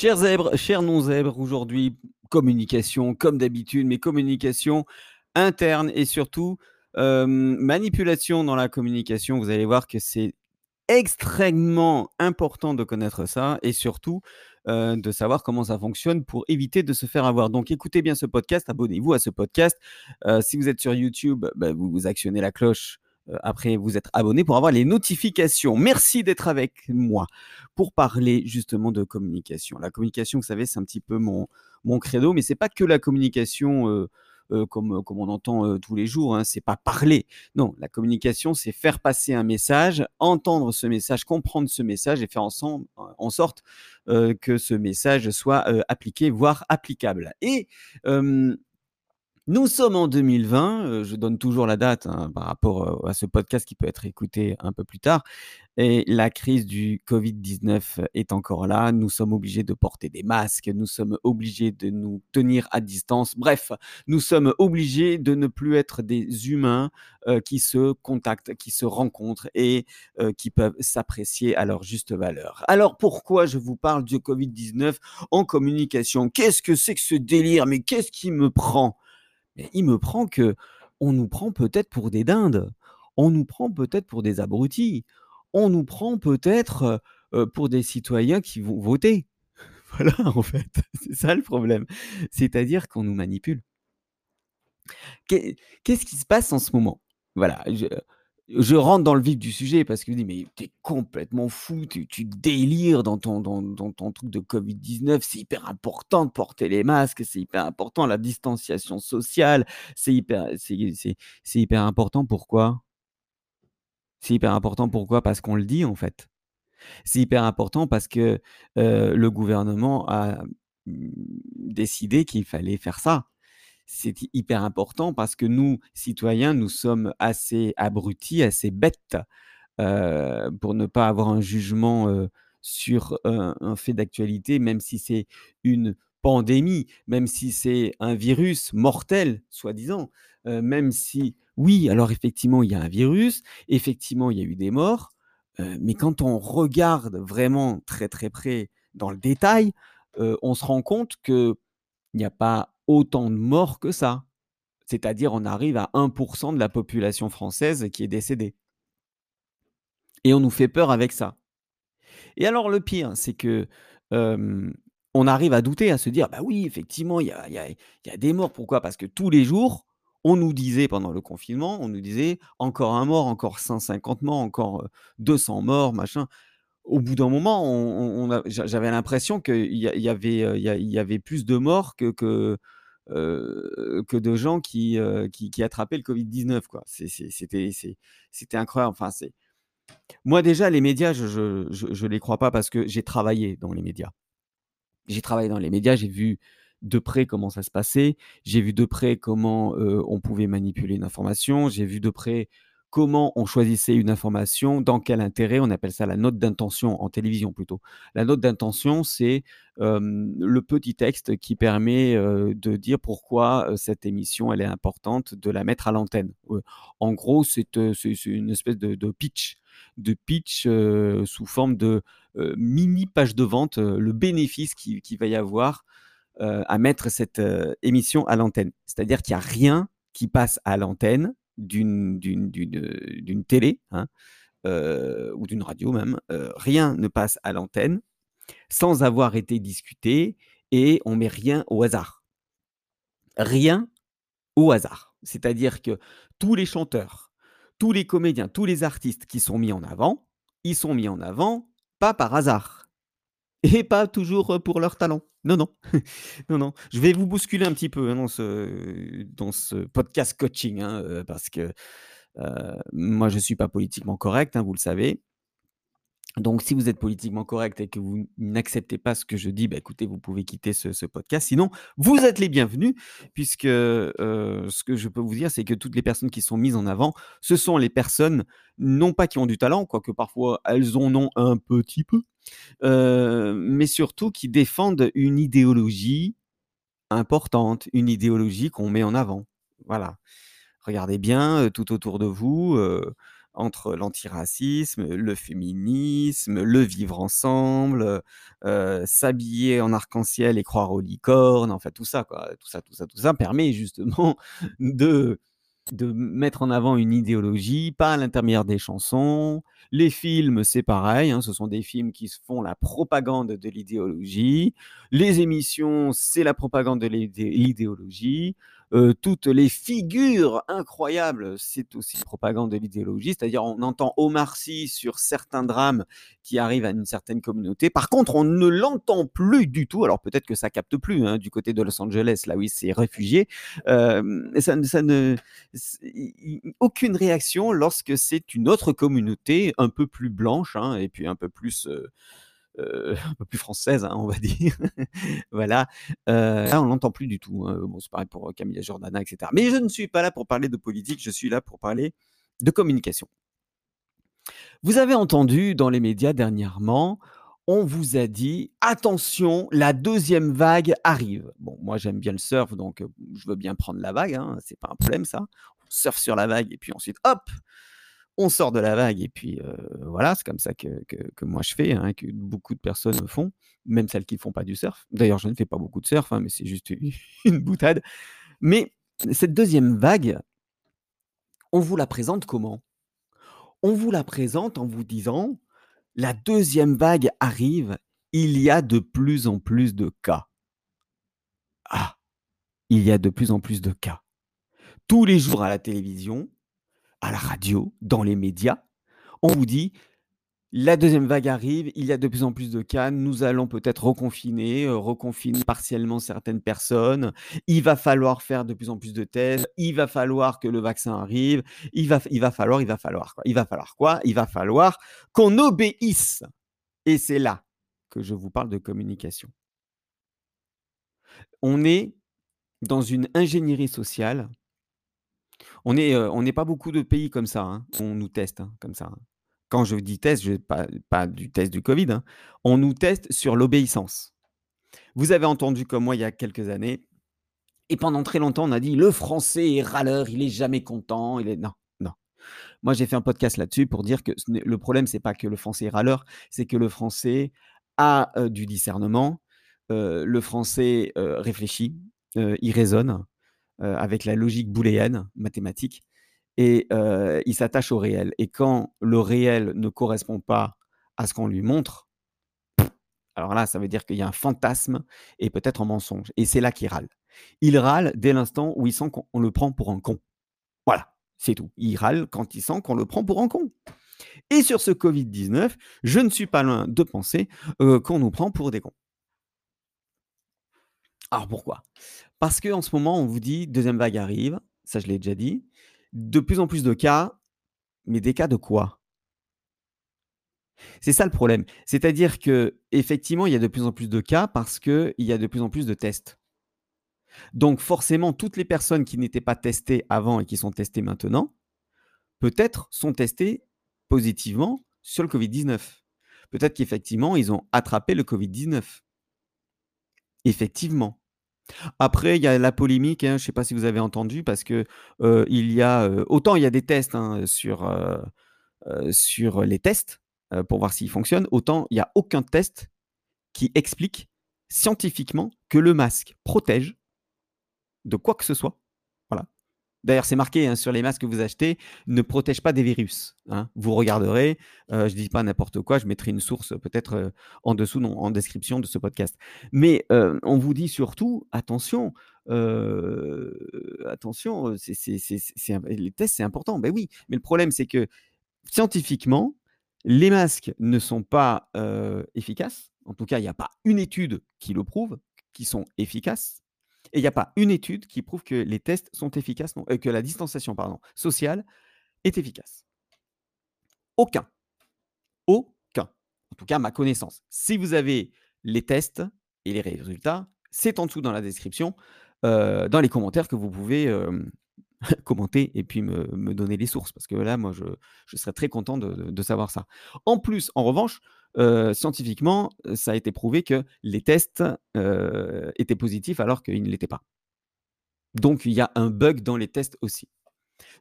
Chers zèbres, chers non-zèbres, aujourd'hui, communication, comme d'habitude, mais communication interne et surtout manipulation dans la communication. Vous allez voir que c'est extrêmement important de connaître ça et surtout de savoir comment ça fonctionne pour éviter de se faire avoir. Donc écoutez bien ce podcast, abonnez-vous à ce podcast. Si vous êtes sur YouTube, bah, vous, actionnez la cloche après vous êtes abonné pour avoir les notifications. Merci d'être avec moi pour parler justement de communication. La communication, vous savez, c'est un petit peu mon, mon credo, mais c'est pas que la communication euh, euh, comme, comme on entend tous les jours, hein, c'est pas parler. Non, la communication, c'est faire passer un message, entendre ce message, comprendre ce message et faire ensemble, en sorte que ce message soit appliqué, voire applicable. Et nous sommes en 2020, euh, je donne toujours la date hein, par rapport euh, à ce podcast qui peut être écouté un peu plus tard, et la crise du Covid-19 est encore là, nous sommes obligés de porter des masques, nous sommes obligés de nous tenir à distance, bref, nous sommes obligés de ne plus être des humains euh, qui se contactent, qui se rencontrent et qui peuvent s'apprécier à leur juste valeur. Alors pourquoi je vous parle du Covid-19 en communication? Qu'est-ce que c'est que ce délire? Mais qu'est-ce qui me prend? Il me prend que on nous prend peut-être pour des dindes, on nous prend peut-être pour des abrutis, on nous prend peut-être pour des citoyens qui vont voter. Voilà, en fait, c'est ça le problème. C'est-à-dire qu'on nous manipule. Qu'est-ce qui se passe en ce moment? Voilà, rentre dans le vif du sujet parce que je dis, mais t'es complètement fou, tu, délires dans ton, dans, truc de Covid-19, c'est hyper important de porter les masques, c'est hyper important la distanciation sociale, c'est hyper, important. Pourquoi? C'est hyper important pourquoi? Parce qu'on le dit en fait. C'est hyper important parce que le gouvernement a mmh, décidé qu'il fallait faire ça c'est hyper important parce que nous, citoyens, nous sommes assez abrutis, assez bêtes pour ne pas avoir un jugement sur un, fait d'actualité, même si c'est une pandémie, même si c'est un virus mortel, soi-disant, même si, oui, alors effectivement, il y a un virus, effectivement, il y a eu des morts, mais quand on regarde vraiment très très près dans le détail, on se rend compte que il n'y a pas autant de morts que ça. C'est-à-dire, on arrive à 1% de la population française qui est décédée. Et on nous fait peur avec ça. Et alors, le pire, c'est que on arrive à douter, à se dire, bah oui, effectivement, il y a, des morts. Pourquoi? Parce que tous les jours, on nous disait pendant le confinement, on nous disait encore un mort, encore 150 morts, encore 200 morts, machin au bout d'un moment, j'avais l'impression qu'il y, avait, il y, avait plus de morts que, que de gens qui, qui, attrapaient le Covid-19. C'était, c'était incroyable. Enfin. Moi, déjà, les médias, je ne les crois pas parce que j'ai travaillé dans les médias. J'ai travaillé dans les médias, j'ai vu de près comment ça se passait, j'ai vu de près comment on pouvait manipuler une information, j'ai vu de près comment on choisissait une information, dans quel intérêt, on appelle ça la note d'intention en télévision plutôt. La note d'intention, c'est le petit texte qui permet de dire pourquoi cette émission est importante, de la mettre à l'antenne. en gros, c'est une espèce de, pitch, de pitch sous forme de mini page de vente, le bénéfice qu'il qui va y avoir à mettre cette émission à l'antenne. C'est-à-dire qu'il n'y a rien qui passe à l'antenne d'une télé hein, euh, ou d'une radio même, euh, rien ne passe à l'antenne sans avoir été discuté et on met rien au hasard. Rien au hasard. C'est-à-dire que tous les chanteurs, tous les comédiens, tous les artistes qui sont mis en avant, ils sont mis en avant pas par hasard et pas toujours pour leur talent. Non, non, non, non. Je vais vous bousculer un petit peu hein, dans, ce, dans ce podcast coaching, hein, parce que moi, je ne suis pas politiquement correct, hein, vous le savez. Donc, si vous êtes politiquement correct et que vous n'acceptez pas ce que je dis, bah, écoutez, vous pouvez quitter ce, podcast. Sinon, vous êtes les bienvenus, puisque ce que je peux vous dire, c'est que toutes les personnes qui sont mises en avant, ce sont les personnes, non pas qui ont du talent, quoique parfois elles en ont un petit peu, mais surtout qui défendent une idéologie importante, une idéologie qu'on met en avant. Voilà. Regardez bien tout autour de vous entre l'antiracisme, le féminisme, le vivre ensemble, euh, s'habiller en arc-en-ciel et croire aux licornes, enfin tout ça. Tout ça, tout ça, tout ça permet justement de de mettre en avant une idéologie, pas à l'intermédiaire des chansons. Les films, c'est pareil, hein, ce sont des films qui font la propagande de l'idéologie. Les émissions, c'est la propagande de l'idéologie. Euh, toutes les figures incroyables, c'est aussi propagande de l'idéologie, c'est-à-dire on entend Omar Sy sur certains drames qui arrivent à une certaine communauté. Par contre, on ne l'entend plus du tout. Alors peut-être que ça capte plus hein, du côté de Los Angeles, là où il s'est réfugié. Euh, ça, ne, aucune réaction lorsque c'est une autre communauté un peu plus blanche hein, et puis un peu plus euh, euh, un peu plus française, hein, on va dire. voilà. Euh, là, on l'entend plus du tout. Hein. Bon, c'est pareil pour Camilla Jordana, etc. Mais je ne suis pas là pour parler de politique, je suis là pour parler de communication. Vous avez entendu dans les médias dernièrement, on vous a dit attention, la deuxième vague arrive. Bon, moi j'aime bien le surf, donc je veux bien prendre la vague, hein, c'est pas un problème ça. On surfe sur la vague et puis ensuite, hop, on sort de la vague et puis voilà, c'est comme ça que, moi je fais, hein, que beaucoup de personnes font, même celles qui ne font pas du surf. D'ailleurs, je ne fais pas beaucoup de surf, hein, mais c'est juste une boutade. Mais cette deuxième vague, on vous la présente comment? On vous la présente en vous disant, la deuxième vague arrive, il y a de plus en plus de cas. Ah, il y a de plus en plus de cas. Tous les jours à la télévision, à la radio, dans les médias, on vous dit la deuxième vague arrive, il y a de plus en plus de cas, nous allons peut-être reconfiner, euh, reconfiner partiellement certaines personnes, il va falloir faire de plus en plus de tests, il va falloir que le vaccin arrive, il va, il va falloir, il va falloir quoi? Il va falloir quoi? Il va falloir qu'on obéisse. Et c'est là que je vous parle de communication. On est dans une ingénierie sociale on n'est pas beaucoup de pays comme ça, hein, on nous teste hein, comme ça. Hein. Quand je dis test, je pas, pas du test du Covid, on nous teste sur l'obéissance. Vous avez entendu comme moi il y a quelques années, et pendant très longtemps, on a dit le français est râleur, il est jamais content, il est non, non. Moi, j'ai fait un podcast là-dessus pour dire que le problème, c'est pas que le français est râleur, c'est que le français a du discernement, le français réfléchit, il raisonne, euh, avec la logique booléenne, mathématique, et euh, il s'attache au réel. Et quand le réel ne correspond pas à ce qu'on lui montre, alors là, ça veut dire qu'il y a un fantasme et peut-être un mensonge. Et c'est là qu'il râle. Il râle dès l'instant où il sent qu'on le prend pour un con. Voilà, c'est tout. Il râle quand il sent qu'on le prend pour un con. Et sur ce Covid-19, je ne suis pas loin de penser euh, qu'on nous prend pour des cons. Alors pourquoi? Parce qu'en ce moment, on vous dit deuxième vague arrive, ça je l'ai déjà dit. De plus en plus de cas, mais des cas de quoi? C'est ça le problème. C'est-à-dire que effectivement, il y a de plus en plus de cas parce qu'il y a de plus en plus de tests. Donc forcément, toutes les personnes qui n'étaient pas testées avant et qui sont testées maintenant, peut-être sont testées positivement sur le Covid-19. Peut-être qu'effectivement, ils ont attrapé le Covid-19. Effectivement. Après, il y a la polémique, hein, je ne sais pas si vous avez entendu, parce que il y a autant il y a des tests hein, sur, sur les tests pour voir s'ils fonctionnent, autant il n'y a aucun test qui explique scientifiquement que le masque protège de quoi que ce soit. D'ailleurs, c'est marqué hein, sur les masques que vous achetez, ne protège pas des virus. Hein. Vous regarderez, euh, je ne dis pas n'importe quoi, je mettrai une source peut-être euh, en dessous, non, en description de ce podcast. Mais euh, on vous dit surtout, attention, attention, les tests, c'est important. Ben oui, mais le problème, c'est que scientifiquement, les masques ne sont pas efficaces. En tout cas, il n'y a pas une étude qui le prouve, qui sont efficaces. Et il n'y a pas une étude qui prouve que les tests sont efficaces, euh, que la distanciation sociale est efficace. Aucun. Aucun. En tout cas, ma connaissance. Si vous avez les tests et les résultats, c'est en dessous dans la description, euh, dans les commentaires que vous pouvez commenter et puis me, donner les sources. Parce que là, moi, je, serais très content de, savoir ça. En plus, en revanche, scientifiquement, ça a été prouvé que les tests étaient positifs alors qu'ils ne l'étaient pas. Donc, il y a un bug dans les tests aussi.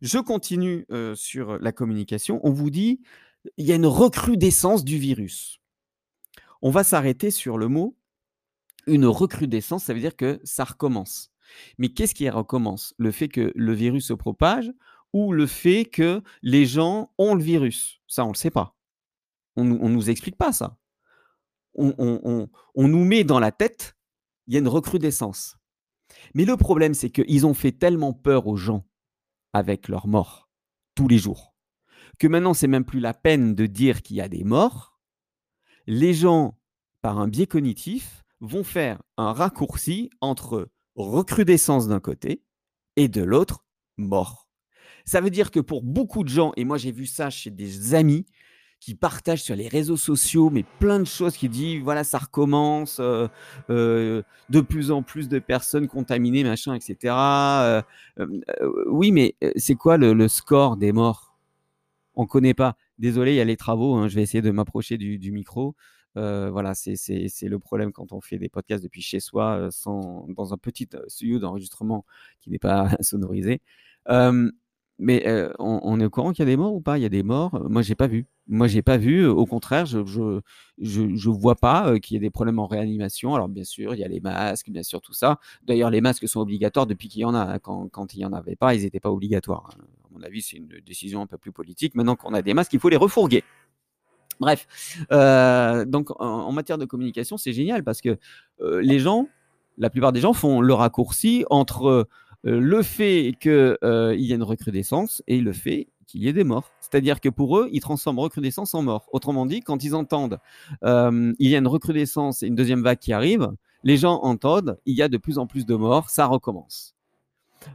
Je continue sur la communication. On vous dit, il y a une recrudescence du virus. On va s'arrêter sur le mot une recrudescence, ça veut dire que ça recommence. Mais qu'est-ce qui recommence? Le fait que le virus se propage ou le fait que les gens ont le virus? Ça, on ne le sait pas. On ne nous explique pas ça. On, nous met dans la tête, il y a une recrudescence. Mais le problème, c'est qu'ils ont fait tellement peur aux gens avec leur mort tous les jours que maintenant, c'est même plus la peine de dire qu'il y a des morts. Les gens, par un biais cognitif, vont faire un raccourci entre recrudescence d'un côté et de l'autre, mort. Ça veut dire que pour beaucoup de gens, et moi j'ai vu ça chez des amis qui partagent sur les réseaux sociaux, mais plein de choses qui disent voilà, ça recommence, euh, euh, de plus en plus de personnes contaminées, machin, etc. Euh, oui, mais c'est quoi le, score des morts? On ne connaît pas. Désolé, il y a les travaux, hein, je vais essayer de m'approcher du, micro. Voilà, c'est le problème quand on fait des podcasts depuis chez soi, sans, dans un petit studio d'enregistrement qui n'est pas sonorisé. mais on, est au courant qu'il y a des morts ou pas? Il y a des morts? Moi, j'ai pas vu. Moi, j'ai pas vu. Au contraire, je je, je, vois pas qu'il y ait des problèmes en réanimation. Alors, bien sûr, il y a les masques, bien sûr, tout ça. D'ailleurs, les masques sont obligatoires depuis qu'il y en a. Quand, quand il y en avait pas, ils n'étaient pas obligatoires. Hein. À mon avis, c'est une décision un peu plus politique. Maintenant qu'on a des masques, il faut les refourguer. Bref, euh, donc en, matière de communication, c'est génial parce que euh, les gens, la plupart des gens font le raccourci entre euh, le fait qu'il y ait une recrudescence et le fait qu'il y ait des morts. C'est-à-dire que pour eux, ils transforment recrudescence en mort. Autrement dit, quand ils entendent il y a une recrudescence et une deuxième vague qui arrive, les gens entendent il y a de plus en plus de morts, ça recommence.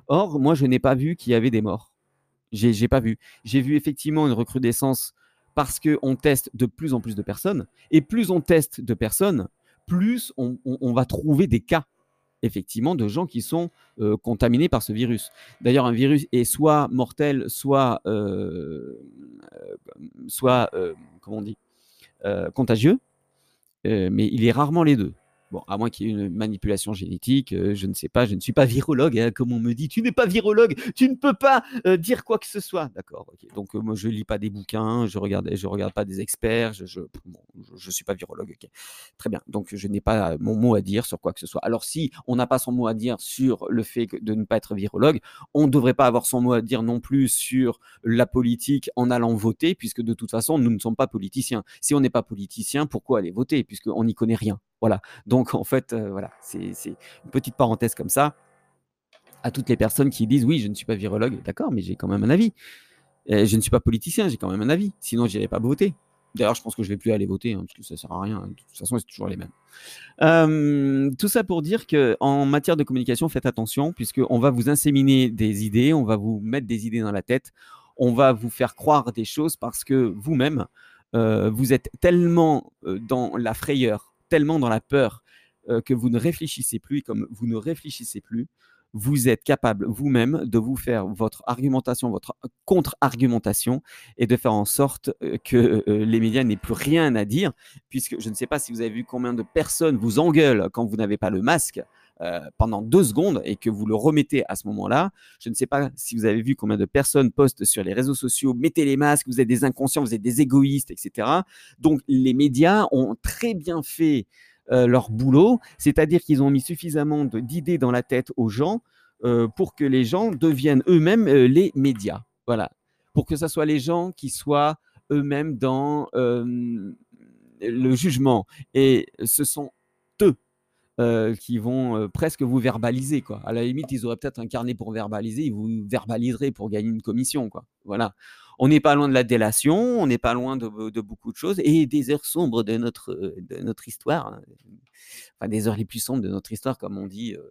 Or, moi, je n'ai pas vu qu'il y avait des morts. J'ai pas vu. J'ai vu effectivement une recrudescence parce qu'on teste de plus en plus de personnes. Et plus on teste de personnes, plus on, va trouver des cas, effectivement, de gens qui sont euh, contaminés par ce virus. D'ailleurs, un virus est soit mortel, soit, euh, euh, on dit, contagieux, mais il est rarement les deux. Bon, à moins qu'il y ait une manipulation génétique, euh, je ne sais pas, je ne suis pas virologue, hein, comme on me dit, tu n'es pas virologue, tu ne peux pas euh, dire quoi que ce soit. D'accord, donc euh, moi je lis pas des bouquins, je regarde, regarde pas des experts, je je, suis pas virologue. Très bien, donc je n'ai pas mon mot à dire sur quoi que ce soit. Alors si on n'a pas son mot à dire sur le fait de ne pas être virologue, on ne devrait pas avoir son mot à dire non plus sur la politique en allant voter, puisque de toute façon nous ne sommes pas politiciens. Si on n'est pas politicien, pourquoi aller voter, puisqu'on n'y connaît rien? Voilà. Donc en fait, euh, voilà, c'est une petite parenthèse comme ça à toutes les personnes qui disent oui, je ne suis pas virologue, d'accord, mais j'ai quand même un avis. je ne suis pas politicien, j'ai quand même un avis. Sinon, je n'irai pas voter. D'ailleurs, je pense que je ne vais plus aller voter, hein, parce que ça ne sert à rien. De toute façon, c'est toujours les mêmes. tout ça pour dire qu'en matière de communication, faites attention, puisqu'on va vous inséminer des idées, on va vous mettre des idées dans la tête, on va vous faire croire des choses parce que vous-même, euh, vous êtes tellement euh, dans la frayeur, tellement dans la peur euh, que vous ne réfléchissez plus, et comme vous ne réfléchissez plus, vous êtes capable vous-même de vous faire votre argumentation, votre contre-argumentation et de faire en sorte euh, que euh, les médias n'aient plus rien à dire, puisque je ne sais pas si vous avez vu combien de personnes vous engueulent quand vous n'avez pas le masque. Pendant deux secondes et que vous le remettez à ce moment-là. Je ne sais pas si vous avez vu combien de personnes postent sur les réseaux sociaux, mettez les masques, vous êtes des inconscients, vous êtes des égoïstes, etc. Donc les médias ont très bien fait euh, leur boulot, c'est-à-dire qu'ils ont mis suffisamment d'idées dans la tête aux gens euh, pour que les gens deviennent eux-mêmes euh, les médias. Voilà, pour que ce soit les gens qui soient eux-mêmes dans le jugement. Et ce sont eux qui vont presque vous verbaliser. Quoi. À la limite, ils auraient peut-être un carnet pour verbaliser, ils vous verbaliseraient pour gagner une commission. Quoi. Voilà on n'est pas loin de la délation, on n'est pas loin de, beaucoup de choses et des heures sombres de notre, de notre histoire, hein, enfin des heures les plus sombres de notre histoire, comme on dit euh,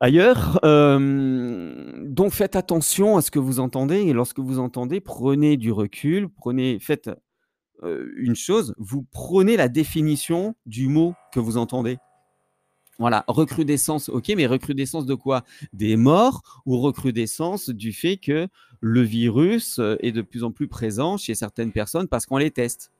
ailleurs. donc faites attention à ce que vous entendez et lorsque vous entendez, prenez du recul, prenez, faites une chose, vous prenez la définition du mot que vous entendez. Voilà, recrudescence, ok, mais recrudescence de quoi? Des morts ou recrudescence du fait que le virus est de plus en plus présent chez certaines personnes parce qu'on les teste?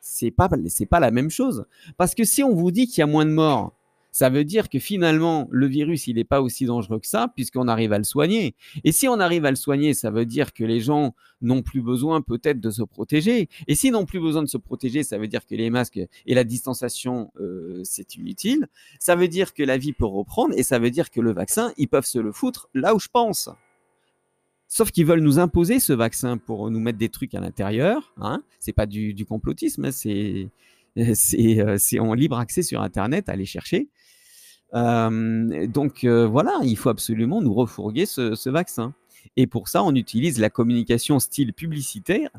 C'est pas, pas la même chose. Parce que si on vous dit qu'il y a moins de morts, ça veut dire que finalement, le virus, il n'est pas aussi dangereux que ça, puisqu'on arrive à le soigner. Et si on arrive à le soigner, ça veut dire que les gens n'ont plus besoin peut-être de se protéger. Et s'ils n'ont plus besoin de se protéger, ça veut dire que les masques et la distanciation, euh, c'est inutile. Ça veut dire que la vie peut reprendre et ça veut dire que le vaccin, ils peuvent se le foutre là où je pense. Sauf qu'ils veulent nous imposer ce vaccin pour nous mettre des trucs à l'intérieur. Hein. C'est pas du, complotisme, hein. c'est euh, c'est en libre accès sur Internet, allez chercher. Donc voilà, il faut absolument nous refourguer ce, vaccin. Et pour ça, on utilise la communication style publicitaire,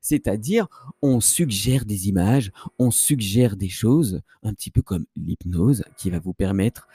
c'est-à-dire on suggère des images, on suggère des choses, un petit peu comme l'hypnose, qui va vous permettre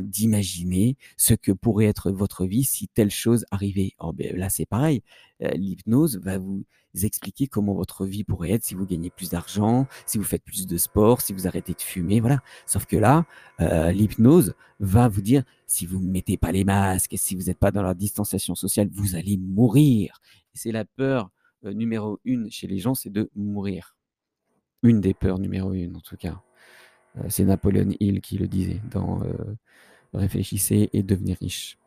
d'imaginer ce que pourrait être votre vie si telle chose arrivait. Oh, ben, là, c'est pareil. L'hypnose va vous expliquer comment votre vie pourrait être si vous gagnez plus d'argent, si vous faites plus de sport, si vous arrêtez de fumer, voilà. Sauf que là, euh, l'hypnose va vous dire si vous ne mettez pas les masques, si vous n'êtes pas dans la distanciation sociale, vous allez mourir. c'est la peur euh, numéro une chez les gens, c'est de mourir. Une des peurs numéro une, en tout cas. Euh, c'est Napoléon Hill qui le disait dans Réfléchissez et devenir riche.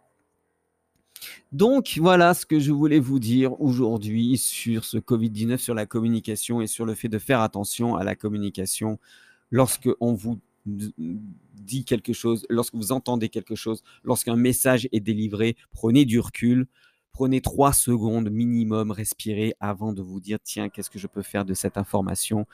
Donc voilà ce que je voulais vous dire aujourd'hui sur ce Covid-19, sur la communication et sur le fait de faire attention à la communication lorsque on vous dit quelque chose, lorsque vous entendez quelque chose, lorsqu'un message est délivré, prenez du recul, prenez trois secondes minimum, respirez avant de vous dire tiens, qu'est-ce que je peux faire de cette information?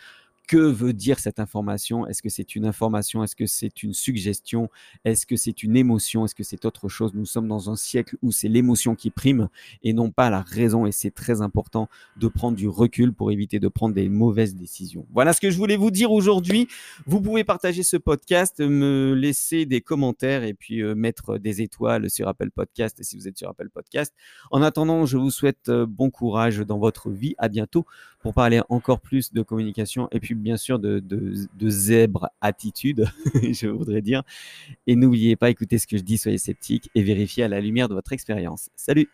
Que veut dire cette information? Est-ce que c'est une information? Est-ce que c'est une suggestion? Est-ce que c'est une émotion? Est-ce que c'est autre chose? Nous sommes dans un siècle où c'est l'émotion qui prime et non pas la raison. Et c'est très important de prendre du recul pour éviter de prendre des mauvaises décisions. Voilà ce que je voulais vous dire aujourd'hui. Vous pouvez partager ce podcast, me laisser des commentaires et puis euh, mettre des étoiles sur Apple Podcast si vous êtes sur Apple Podcast. En attendant, je vous souhaite euh, bon courage dans votre vie. À bientôt pour parler encore plus de communication et puis bien sûr de, de, zèbre attitude, je voudrais dire. Et n'oubliez pas, écoutez ce que je dis, soyez sceptiques et vérifiez à la lumière de votre expérience. Salut